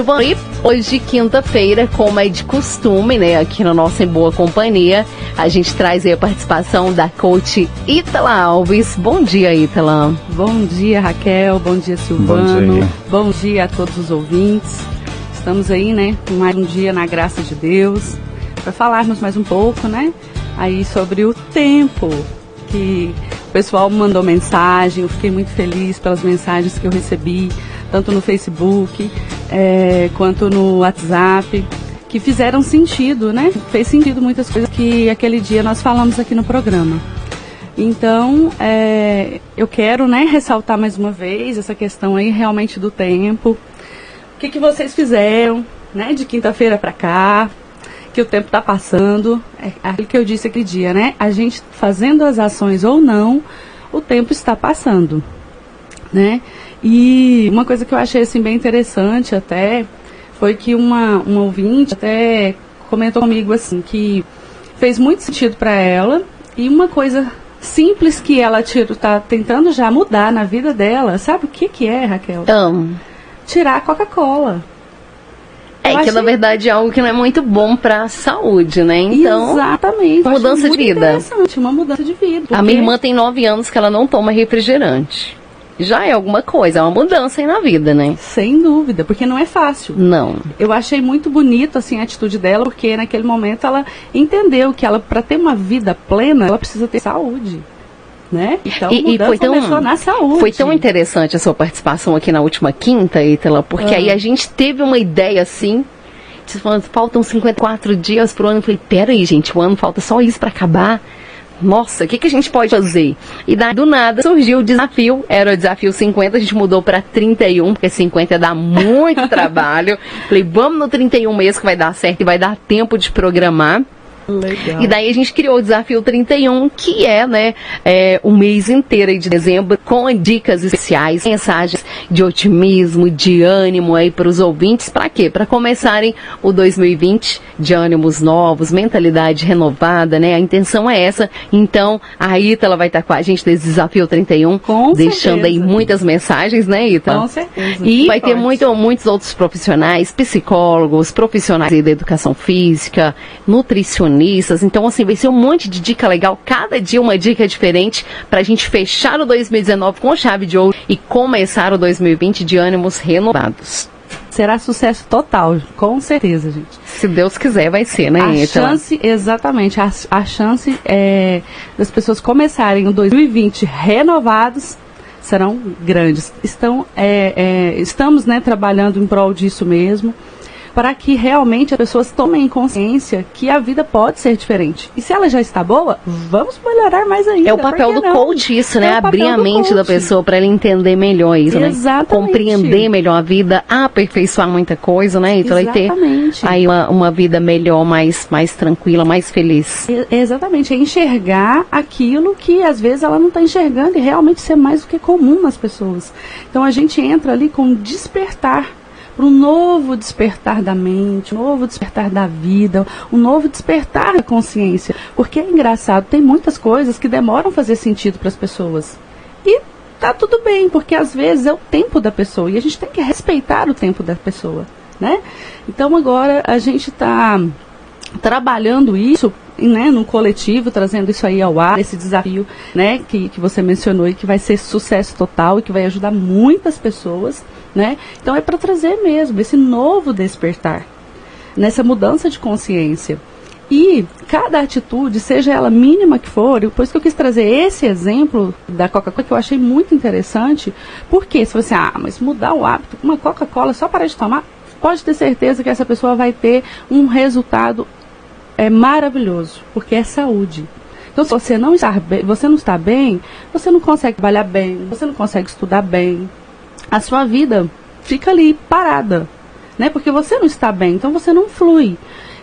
Giovanni. Hoje, quinta-feira, como é de costume, né, aqui no nosso Em Boa Companhia, a gente traz aí a participação da coach Ítala Alves. Bom dia, Ítala. Bom dia, Raquel. Bom dia, Silvano. Bom dia. Bom dia a todos os ouvintes. Estamos aí, né, mais um dia na graça de Deus, para falarmos mais um pouco, né, aí sobre o tempo que o pessoal mandou mensagem. Eu fiquei muito feliz pelas mensagens que eu recebi, tanto no Facebook é, quanto no WhatsApp, que fizeram sentido, né? Fez sentido muitas coisas que aquele dia nós falamos aqui no programa. Então, é, eu quero né, ressaltar mais uma vez essa questão aí realmente do tempo que, que vocês fizeram, né, de quinta-feira para cá, que o tempo está passando, é aquilo que eu disse aquele dia, né? A gente fazendo as ações ou não, o tempo está passando, né? E uma coisa que eu achei assim bem interessante até foi que uma, uma ouvinte até comentou comigo assim que fez muito sentido para ela e uma coisa simples que ela está tentando já mudar na vida dela, sabe o que que é, Raquel? Então, tirar a Coca-Cola. É que na verdade é algo que não é muito bom para a saúde, né? Então, exatamente. Mudança de vida. Interessante, uma mudança de vida. Porque... A minha irmã tem nove anos que ela não toma refrigerante. Já é alguma coisa, é uma mudança aí na vida, né? Sem dúvida, porque não é fácil. Não. Eu achei muito bonito assim a atitude dela, porque naquele momento ela entendeu que ela para ter uma vida plena, ela precisa ter saúde né? Então, e, e foi tão, na saúde. Foi tão interessante a sua participação aqui na última quinta, Ítala, porque ah. aí a gente teve uma ideia assim, falando, faltam 54 dias pro ano. Eu falei, peraí, gente, o ano falta só isso para acabar. Nossa, o que, que a gente pode fazer? E daí, do nada, surgiu o desafio. Era o desafio 50, a gente mudou para 31, porque 50 dá muito trabalho. Falei, vamos no 31 mesmo que vai dar certo e vai dar tempo de programar. Legal. E daí a gente criou o Desafio 31, que é, né, é, um mês inteiro de dezembro, com dicas especiais, mensagens de otimismo, de ânimo aí para os ouvintes. Para quê? Para começarem o 2020 de ânimos novos, mentalidade renovada, né? A intenção é essa. Então, a Ítala vai estar com a gente nesse Desafio 31, com deixando certeza. aí muitas mensagens, né, Ítala? Com certeza. E vai ter muito, muitos outros profissionais, psicólogos, profissionais da educação física, nutricionistas, nutricionistas. Então, assim, vai ser um monte de dica legal. Cada dia uma dica diferente para a gente fechar o 2019 com chave de ouro e começar o 2020 de ânimos renovados. Será sucesso total, com certeza, gente. Se Deus quiser, vai ser, né? A chance, exatamente, a, a chance é, das pessoas começarem o 2020 renovados serão grandes. Estão, é, é, estamos né, trabalhando em prol disso mesmo para que realmente as pessoas tomem consciência que a vida pode ser diferente. E se ela já está boa, vamos melhorar mais ainda. É o papel do coach isso, né? É Abrir a mente coach. da pessoa para ela entender melhor isso, né? Exatamente. né? Compreender melhor a vida, aperfeiçoar muita coisa, né? Então vai ter aí uma, uma vida melhor, mais, mais tranquila, mais feliz. exatamente. É enxergar aquilo que às vezes ela não está enxergando e realmente ser mais do que comum nas pessoas. Então a gente entra ali com despertar para um novo despertar da mente, um novo despertar da vida, um novo despertar da consciência. Porque é engraçado, tem muitas coisas que demoram a fazer sentido para as pessoas. E tá tudo bem, porque às vezes é o tempo da pessoa e a gente tem que respeitar o tempo da pessoa, né? Então agora a gente está trabalhando isso né, no coletivo, trazendo isso aí ao ar, esse desafio né, que, que você mencionou e que vai ser sucesso total e que vai ajudar muitas pessoas né? Então é para trazer mesmo esse novo despertar, nessa mudança de consciência. E cada atitude, seja ela mínima que for, por isso que eu quis trazer esse exemplo da Coca-Cola, que eu achei muito interessante, porque se você, ah, mas mudar o hábito, uma Coca-Cola só para de tomar, pode ter certeza que essa pessoa vai ter um resultado é, maravilhoso, porque é saúde. Então, se você não, está bem, você não está bem, você não consegue trabalhar bem, você não consegue estudar bem, a sua vida fica ali parada, né? Porque você não está bem, então você não flui.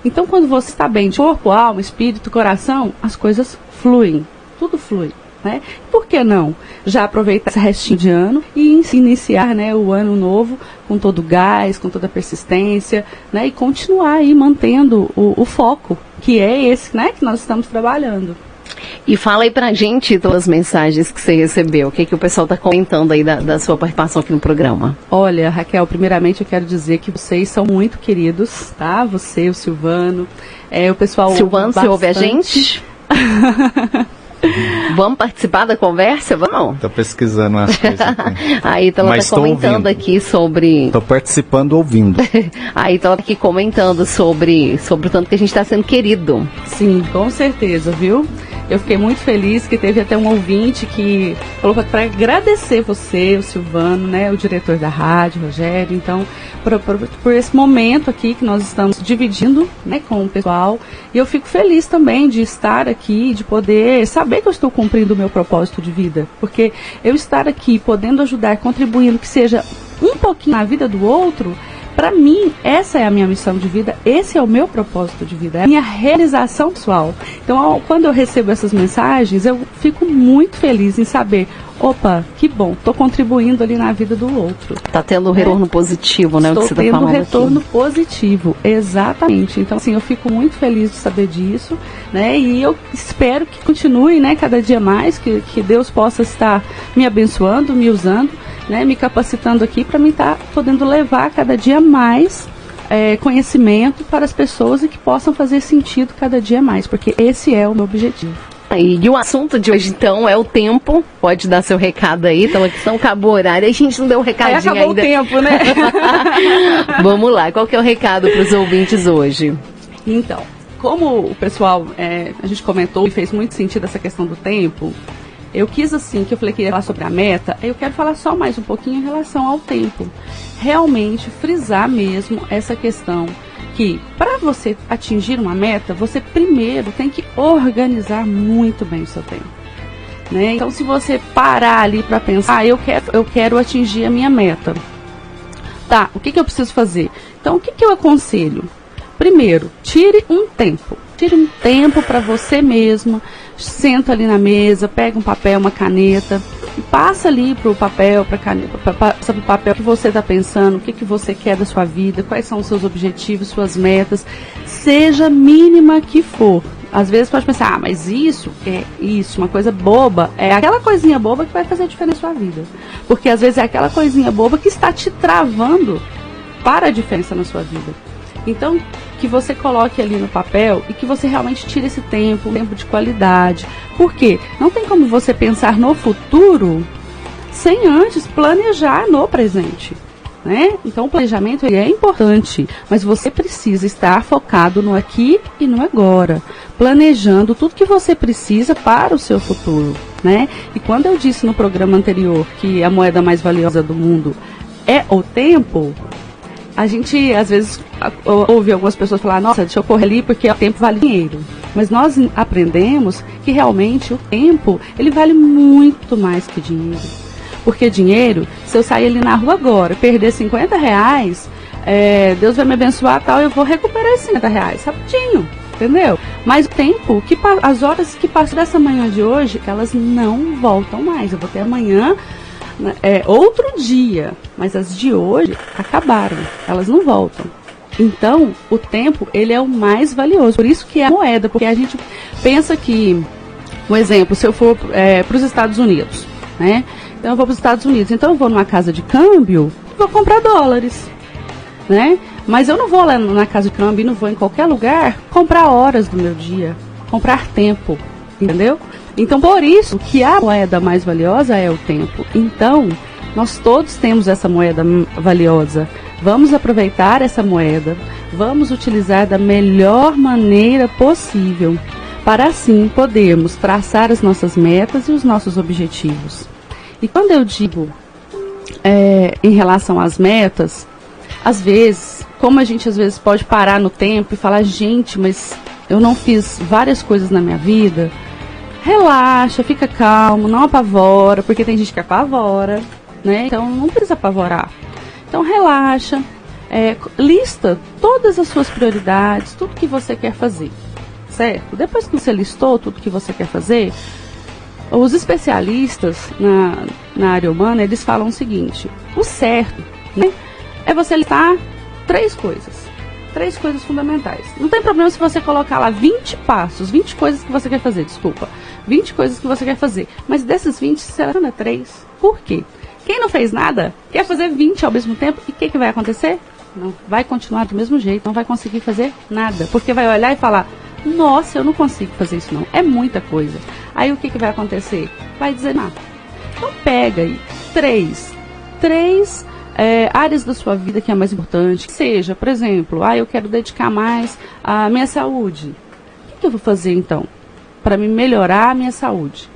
Então, quando você está bem de corpo, alma, espírito, coração, as coisas fluem, tudo flui. Né? Por que não já aproveitar esse restinho de ano e iniciar né, o ano novo com todo o gás, com toda a persistência, né, e continuar aí mantendo o, o foco, que é esse né, que nós estamos trabalhando. E fala aí pra gente todas as mensagens que você recebeu. O que, que o pessoal tá comentando aí da, da sua participação aqui no programa? Olha, Raquel, primeiramente eu quero dizer que vocês são muito queridos, tá? Você, o Silvano, é, o pessoal. Silvano, você ouve a gente? Vamos participar da conversa? Vamos? Estou pesquisando as coisas aqui. Aí ela está comentando ouvindo. aqui sobre. Estou participando ouvindo. Aí está aqui comentando sobre, sobre o tanto que a gente está sendo querido. Sim, com certeza, viu? Eu fiquei muito feliz que teve até um ouvinte que falou para agradecer você, o Silvano, né, o diretor da rádio, Rogério. Então, por, por, por, esse momento aqui que nós estamos dividindo né, com o pessoal. E eu fico feliz também de estar aqui, de poder saber que eu estou cumprindo o meu propósito de vida. Porque eu estar aqui, podendo ajudar, contribuindo, que seja um pouquinho na vida do outro, para mim, essa é a minha missão de vida, esse é o meu propósito de vida, é a minha realização pessoal. Então, quando eu recebo essas mensagens, eu fico muito feliz em saber, opa, que bom, estou contribuindo ali na vida do outro. Está tendo um retorno é. positivo, né? Estou o que você tendo tá retorno aqui. positivo, exatamente. Então, assim, eu fico muito feliz de saber disso, né? E eu espero que continue, né, cada dia mais, que, que Deus possa estar me abençoando, me usando né, me capacitando aqui para mim estar tá podendo levar cada dia mais é, conhecimento para as pessoas e que possam fazer sentido cada dia mais, porque esse é o meu objetivo. E o assunto de hoje, então, é o tempo. Pode dar seu recado aí. Então, aqui não acabou o horário. A gente não deu um recadinho aí acabou ainda. o tempo, né? Vamos lá. Qual que é o recado para os ouvintes hoje? Então, como o pessoal, é, a gente comentou e fez muito sentido essa questão do tempo, eu quis assim, que eu falei que ia falar sobre a meta, eu quero falar só mais um pouquinho em relação ao tempo. Realmente frisar mesmo essa questão que para você atingir uma meta, você primeiro tem que organizar muito bem o seu tempo. Né? Então, se você parar ali para pensar, ah, eu quero, eu quero atingir a minha meta. Tá, o que, que eu preciso fazer? Então, o que, que eu aconselho? Primeiro, tire um tempo. Tire um tempo para você mesma senta ali na mesa, pega um papel, uma caneta e passa ali para o papel, para caneta, passa para o papel que você está pensando, o que, que você quer da sua vida, quais são os seus objetivos, suas metas, seja mínima que for. Às vezes pode pensar, ah, mas isso é isso, uma coisa boba, é aquela coisinha boba que vai fazer diferença na sua vida. Porque às vezes é aquela coisinha boba que está te travando para a diferença na sua vida. Então, que você coloque ali no papel e que você realmente tire esse tempo, um tempo de qualidade. Por quê? Não tem como você pensar no futuro sem antes planejar no presente. Né? Então o planejamento ele é importante, mas você precisa estar focado no aqui e no agora, planejando tudo que você precisa para o seu futuro, né? E quando eu disse no programa anterior que a moeda mais valiosa do mundo é o tempo, a gente às vezes ouve algumas pessoas falar, nossa, deixa eu correr ali porque o tempo vale dinheiro. Mas nós aprendemos que realmente o tempo ele vale muito mais que dinheiro. Porque dinheiro, se eu sair ali na rua agora, perder 50 reais, é, Deus vai me abençoar tal, eu vou recuperar esses 50 reais rapidinho. Entendeu? Mas o tempo, que as horas que passam dessa manhã de hoje, elas não voltam mais. Eu vou ter amanhã é, outro dia, mas as de hoje acabaram, elas não voltam. Então, o tempo, ele é o mais valioso. Por isso que é a moeda, porque a gente pensa que, um exemplo, se eu for é, para os Estados Unidos, né? Então eu vou para os Estados Unidos, então eu vou numa casa de câmbio, vou comprar dólares, né? Mas eu não vou lá na casa de câmbio, não vou em qualquer lugar comprar horas do meu dia, comprar tempo, entendeu? Então, por isso que a moeda mais valiosa é o tempo. Então, nós todos temos essa moeda valiosa. Vamos aproveitar essa moeda, vamos utilizar da melhor maneira possível, para assim podermos traçar as nossas metas e os nossos objetivos. E quando eu digo é, em relação às metas, às vezes, como a gente às vezes pode parar no tempo e falar, gente, mas eu não fiz várias coisas na minha vida, relaxa, fica calmo, não apavora, porque tem gente que apavora, né? Então não precisa apavorar. Então relaxa, é, lista todas as suas prioridades, tudo que você quer fazer, certo? Depois que você listou tudo que você quer fazer, os especialistas na, na área humana, eles falam o seguinte, o certo, né? É você listar três coisas. Três coisas fundamentais. Não tem problema se você colocar lá 20 passos, 20 coisas que você quer fazer, desculpa. 20 coisas que você quer fazer. Mas desses 20, seleciona três. Por quê? Quem não fez nada quer fazer 20 ao mesmo tempo e o que, que vai acontecer? Não vai continuar do mesmo jeito, não vai conseguir fazer nada. Porque vai olhar e falar: Nossa, eu não consigo fazer isso, não. É muita coisa. Aí o que, que vai acontecer? Vai dizer nada. Então pega aí três. Três é, áreas da sua vida que é mais importante. Seja, por exemplo, ah, eu quero dedicar mais à minha saúde. O que, eu vou fazer então? Para me melhorar a minha saúde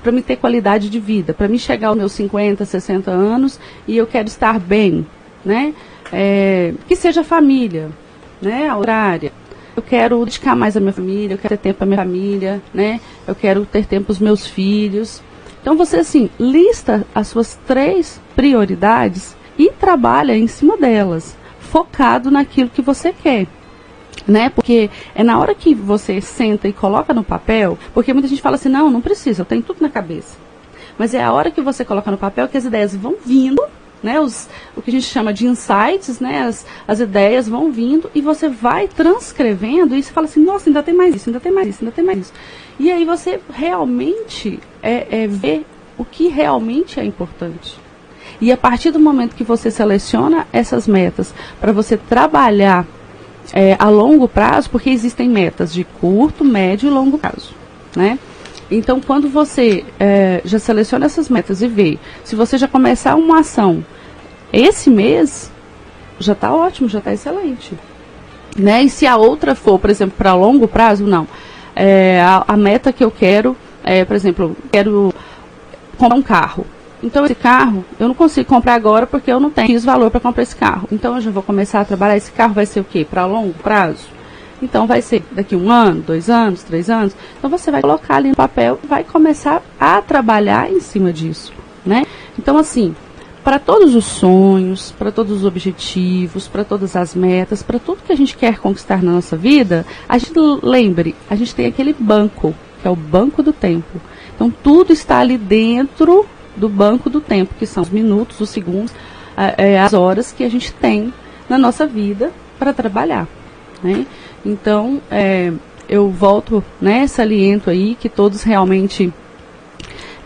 para me ter qualidade de vida, para me chegar aos meus 50, 60 anos e eu quero estar bem, né? É, que seja família, né? A horária. Eu quero dedicar mais à minha família, eu quero ter tempo para minha família, né? Eu quero ter tempo para os meus filhos. Então você assim lista as suas três prioridades e trabalha em cima delas, focado naquilo que você quer né? Porque é na hora que você senta e coloca no papel, porque muita gente fala assim, não, não precisa, eu tenho tudo na cabeça. Mas é a hora que você coloca no papel que as ideias vão vindo, né? Os, o que a gente chama de insights, né? As, as ideias vão vindo e você vai transcrevendo e você fala assim, nossa, ainda tem mais isso, ainda tem mais isso, ainda tem mais isso. E aí você realmente é, é vê o que realmente é importante. E a partir do momento que você seleciona essas metas para você trabalhar é, a longo prazo, porque existem metas de curto, médio e longo prazo, né? Então, quando você é, já seleciona essas metas e vê, se você já começar uma ação esse mês, já está ótimo, já está excelente. Né? E se a outra for, por exemplo, para longo prazo, não. É, a, a, meta que eu quero, é, por exemplo, quero comprar um carro. Então, esse carro, eu não consigo comprar agora porque eu não tenho X valor para comprar esse carro. Então, eu já vou começar a trabalhar. Esse carro vai ser o quê? Para longo prazo? Então, vai ser daqui um ano, dois anos, três anos. Então, você vai colocar ali no papel vai começar a trabalhar em cima disso, né? Então, assim, para todos os sonhos, para todos os objetivos, para todas as metas, para tudo que a gente quer conquistar na nossa vida, a gente lembre, a gente tem aquele banco, que é o banco do tempo. Então, tudo está ali dentro do banco do tempo, que são os minutos, os segundos, é, as horas que a gente tem na nossa vida para trabalhar. Né? Então, é, eu volto, né, saliento aí que todos realmente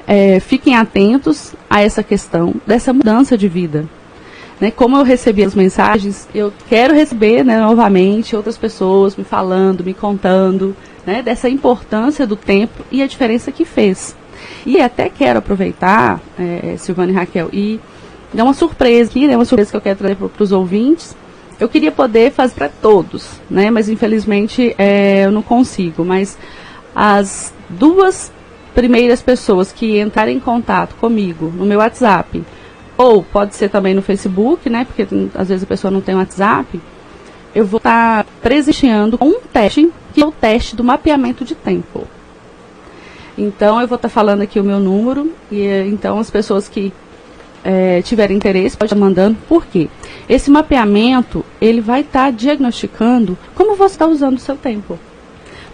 é, fiquem atentos a essa questão dessa mudança de vida. Né, como eu recebi as mensagens, eu quero receber né, novamente outras pessoas me falando, me contando né, dessa importância do tempo e a diferença que fez. E até quero aproveitar, é, Silvana e Raquel, e dar uma surpresa aqui, né, uma surpresa que eu quero trazer para os ouvintes. Eu queria poder fazer para todos, né, mas infelizmente é, eu não consigo. Mas as duas primeiras pessoas que entrarem em contato comigo no meu WhatsApp, ou pode ser também no Facebook, né, porque às vezes a pessoa não tem WhatsApp, eu vou estar tá presenteando um teste, que é o teste do mapeamento de tempo. Então eu vou estar tá falando aqui o meu número e então as pessoas que é, tiverem interesse podem estar mandando. Por quê? Esse mapeamento ele vai estar tá diagnosticando como você está usando o seu tempo.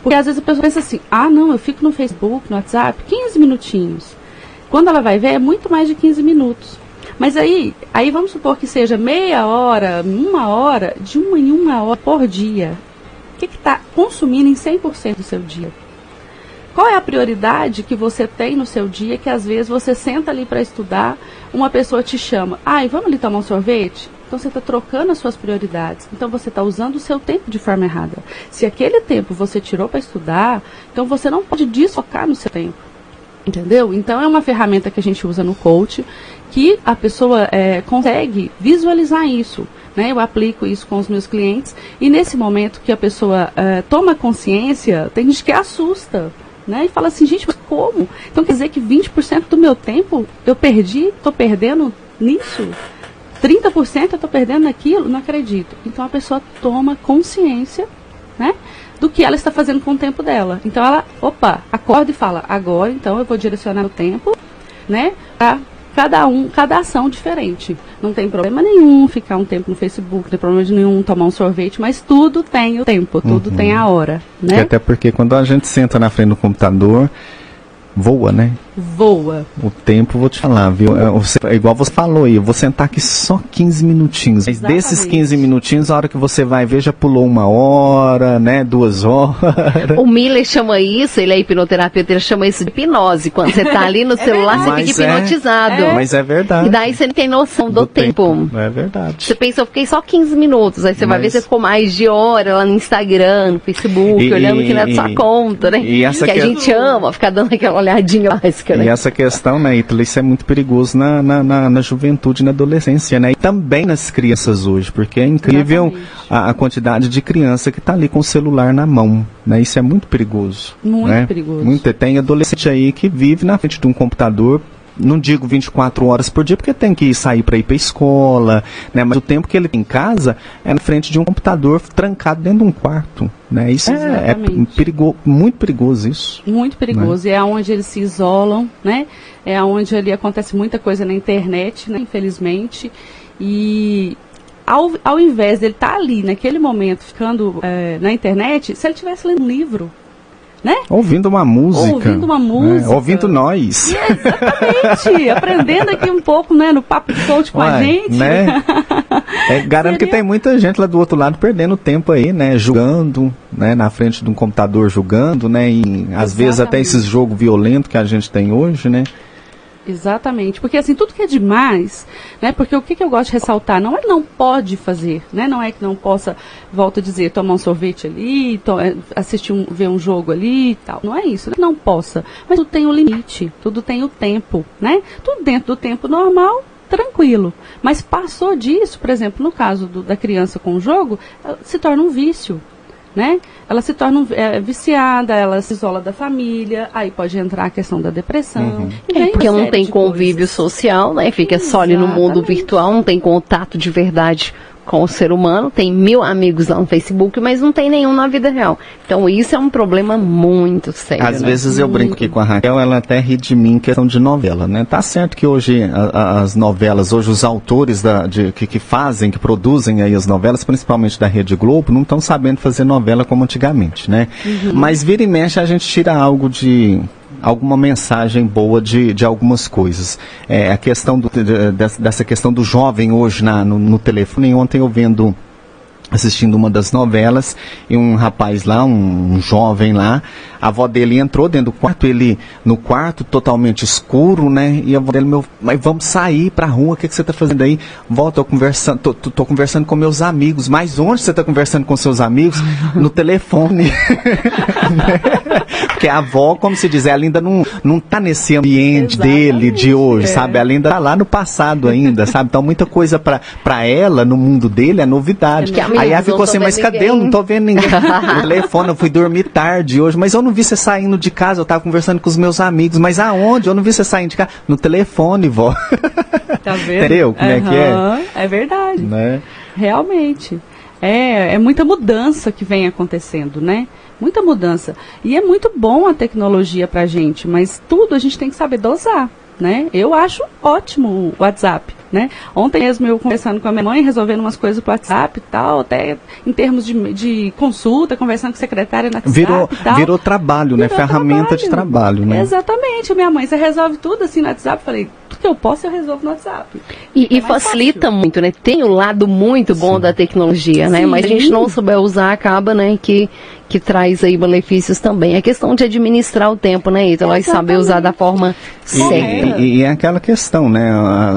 Porque às vezes a pessoa pensa assim, ah não, eu fico no Facebook, no WhatsApp, 15 minutinhos. Quando ela vai ver, é muito mais de 15 minutos. Mas aí, aí vamos supor que seja meia hora, uma hora, de uma em uma hora por dia. O que está consumindo em 100% do seu dia? Qual é a prioridade que você tem no seu dia que às vezes você senta ali para estudar, uma pessoa te chama, ai, vamos ali tomar um sorvete? Então você está trocando as suas prioridades. Então você está usando o seu tempo de forma errada. Se aquele tempo você tirou para estudar, então você não pode desfocar no seu tempo. Entendeu? Então é uma ferramenta que a gente usa no coach que a pessoa é, consegue visualizar isso. Né, eu aplico isso com os meus clientes e nesse momento que a pessoa é, toma consciência, tem gente que assusta né? E fala assim, gente, mas como? Então quer dizer que 20% do meu tempo eu perdi, estou perdendo nisso? 30% eu estou perdendo naquilo? Não acredito. Então a pessoa toma consciência, né? Do que ela está fazendo com o tempo dela. Então ela, opa, acorda e fala, agora então eu vou direcionar o tempo, né? Para cada um, cada ação diferente. Não tem problema nenhum ficar um tempo no Facebook, não tem problema nenhum tomar um sorvete, mas tudo tem o tempo, tudo uhum. tem a hora, né? até porque quando a gente senta na frente do computador, voa, né? Voa. O tempo, vou te falar, viu? É, você- é igual você falou aí, eu vou sentar aqui só 15 minutinhos. Mas desses Exatamente. 15 minutinhos, a hora que você vai ver, já pulou uma hora, né? Duas horas. O Miller chama isso, ele é hipnoterapeuta, ele chama isso de hipnose. Quando você tá ali no celular, você Mas fica é- hipnotizado. Mas é verdade. E daí você não tem noção do, tempo. É verdade. Você pensa, eu fiquei só 15 minutos. Aí você vai ver, Mas- você ficou mais de hora lá no Instagram, no Facebook, E- olhando que não é da sua conta, né? e essa que a que é- gente ama, ficar dando aquela olhadinha básica, E né? essa questão, né, Ítalo, isso é muito perigoso na, na, na, na juventude, na adolescência, né? E também nas crianças hoje, porque é incrível a, a quantidade de criança que está ali com o celular na mão, né? Isso é muito perigoso. Muito né? perigoso. Muito, tem adolescente aí que vive na frente de um computador, não digo 24 horas por dia, porque tem que sair para ir para escola, né? Mas o tempo que ele tem em casa é na frente de um computador trancado dentro de um quarto, né? Isso é, é perigo, muito perigoso isso. Muito perigoso. E é onde eles se isolam, né? É onde ali acontece muita coisa na internet, né? Infelizmente. E ao, ao invés dele estar ali, naquele momento, ficando eh, na internet, se ele tivesse lendo um livro, né? Ouvindo uma música. Ouvindo uma né? música. Ouvindo nós. Exatamente. aprendendo aqui um pouco, né? No papo de coach com a Uai, gente. Né? É, garanto que Seria- tem muita gente lá do outro lado perdendo tempo aí, né? Julgando, né? Na frente de um computador julgando, né? E às vezes até Exatamente. esses jogos violentos que a gente tem hoje, né? Exatamente, porque assim, tudo que é demais, né? Porque o que, que eu gosto de ressaltar, não é não pode fazer, né? Não é que não possa, volto a dizer, tomar um sorvete ali, to- é, assistir um, ver um jogo ali e tal. Não é isso, né? não possa. Mas tudo tem o limite, tudo tem o tempo, né? Tudo dentro do tempo normal, tranquilo. Mas passou disso, por exemplo, no caso do- da criança com o jogo, se torna um vício. Né? Ela se torna é, viciada, ela se isola da família, aí pode entrar a questão da depressão. Uhum. e É, porque não tem convívio coisas. social, né? Fica só ali no mundo Exatamente. virtual, não tem contato de verdade com o ser humano. Tem mil amigos lá no Facebook, mas não tem nenhum na vida real. Então isso é um problema muito sério. Às né? vezes eu brinco aqui com a Raquel, ela até ri de mim em questão de novela, né? Tá certo que hoje a- as novelas, hoje os autores da, de- que, que fazem, que produzem aí as novelas, principalmente da Rede Globo, não estão sabendo fazer novela como antigamente, né? Mas vira e mexe a gente tira algo de alguma mensagem boa de, de algumas coisas. É, a questão do, de- dessa, questão do jovem hoje na, no, no telefone, ontem eu vendo assistindo uma das novelas e um rapaz lá, um, um jovem lá, a avó dele entrou dentro do quarto, ele no quarto totalmente escuro, né? E a avó dele, meu, mas vamos sair pra rua, o que, que você tá fazendo aí? Vó, tô conversando, tô, tô- tô conversando com meus amigos, mas onde você tá conversando com seus amigos? No telefone. Porque a avó, como se diz, ela ainda não, não tá nesse ambiente dele de Exatamente, hoje, é. sabe? Ela ainda tá lá no passado ainda, sabe? Então muita coisa pra, pra ela, no mundo dele, é novidade. Que amigos, Aí ela ficou assim, mas cadê? ninguém." Eu não tô vendo ninguém. no telefone, eu fui dormir tarde hoje, mas eu não vi você saindo de casa, eu tava conversando com os meus amigos, mas aonde? Eu não vi você saindo de casa. No telefone, vó. Tá vendo? Entendeu como é que é? É verdade. né? Realmente. É, é muita mudança que vem acontecendo, né? Muita mudança. E é muito bom a tecnologia pra gente, mas tudo a gente tem que saber dosar, né? Eu acho ótimo o WhatsApp, né? Ontem mesmo eu conversando com a minha mãe, resolvendo umas coisas pro WhatsApp e tal, até em termos de, de consulta, conversando com a secretária no WhatsApp Virou, e tal. virou trabalho, né? Virou Ferramenta de trabalho, né? Exatamente. Minha mãe, você resolve tudo assim no WhatsApp? Eu Falei, tudo que eu posso eu resolvo no WhatsApp. E, e É mais facilita fácil. muito, né? Tem o lado muito bom da tecnologia, né? Sim. Mas a gente não souber usar, acaba, né, que, que traz aí benefícios também. É questão de administrar o tempo, né, Ítalo? E saber usar da forma E, certa. e- e é aquela questão, né?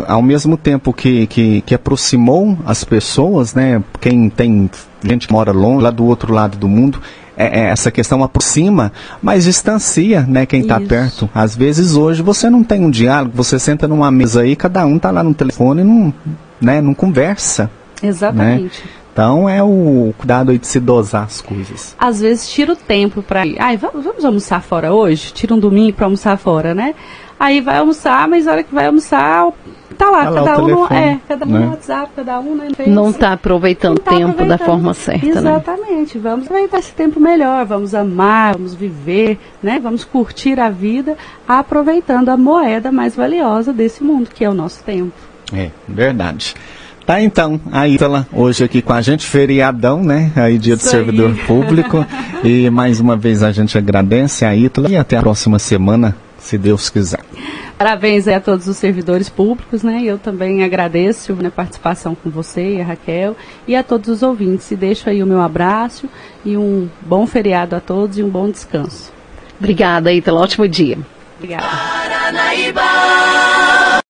Ao mesmo tempo que, que, que aproximou as pessoas, né? Quem tem gente que mora longe, lá do outro lado do mundo, é- é essa questão aproxima, mas distancia, né? Quem está perto. Às vezes hoje você não tem um diálogo, você senta numa mesa aí, cada um tá lá no telefone e não, né? não conversa. Exatamente. Então é o cuidado aí de se dosar as coisas. Às vezes tira o tempo pra ir. Ai, vamos, vamos almoçar fora hoje? Tira um domingo pra almoçar fora, né? Aí vai almoçar, mas na hora que vai almoçar, tá lá, Tá lá cada um no, é, cada um né? no WhatsApp, cada um né. Não está aproveitando o tá tempo da aproveitando. forma certa, né? Exatamente. Vamos aproveitar esse tempo melhor, vamos amar, vamos viver, né? Vamos curtir a vida, aproveitando a moeda mais valiosa desse mundo, que é o nosso tempo. É, verdade. Tá então, a Ítala hoje aqui com a gente, feriadão, né? Aí dia do Isso servidor aí. público. e mais uma vez a gente agradece a Ítala e até a próxima semana, se Deus quiser. Parabéns a todos os servidores públicos, né? Eu também agradeço a participação com você e a Raquel e a todos os ouvintes. E deixo aí o meu abraço e um bom feriado a todos e um bom descanso. Obrigada, Ítalo. Ótimo dia. Obrigada.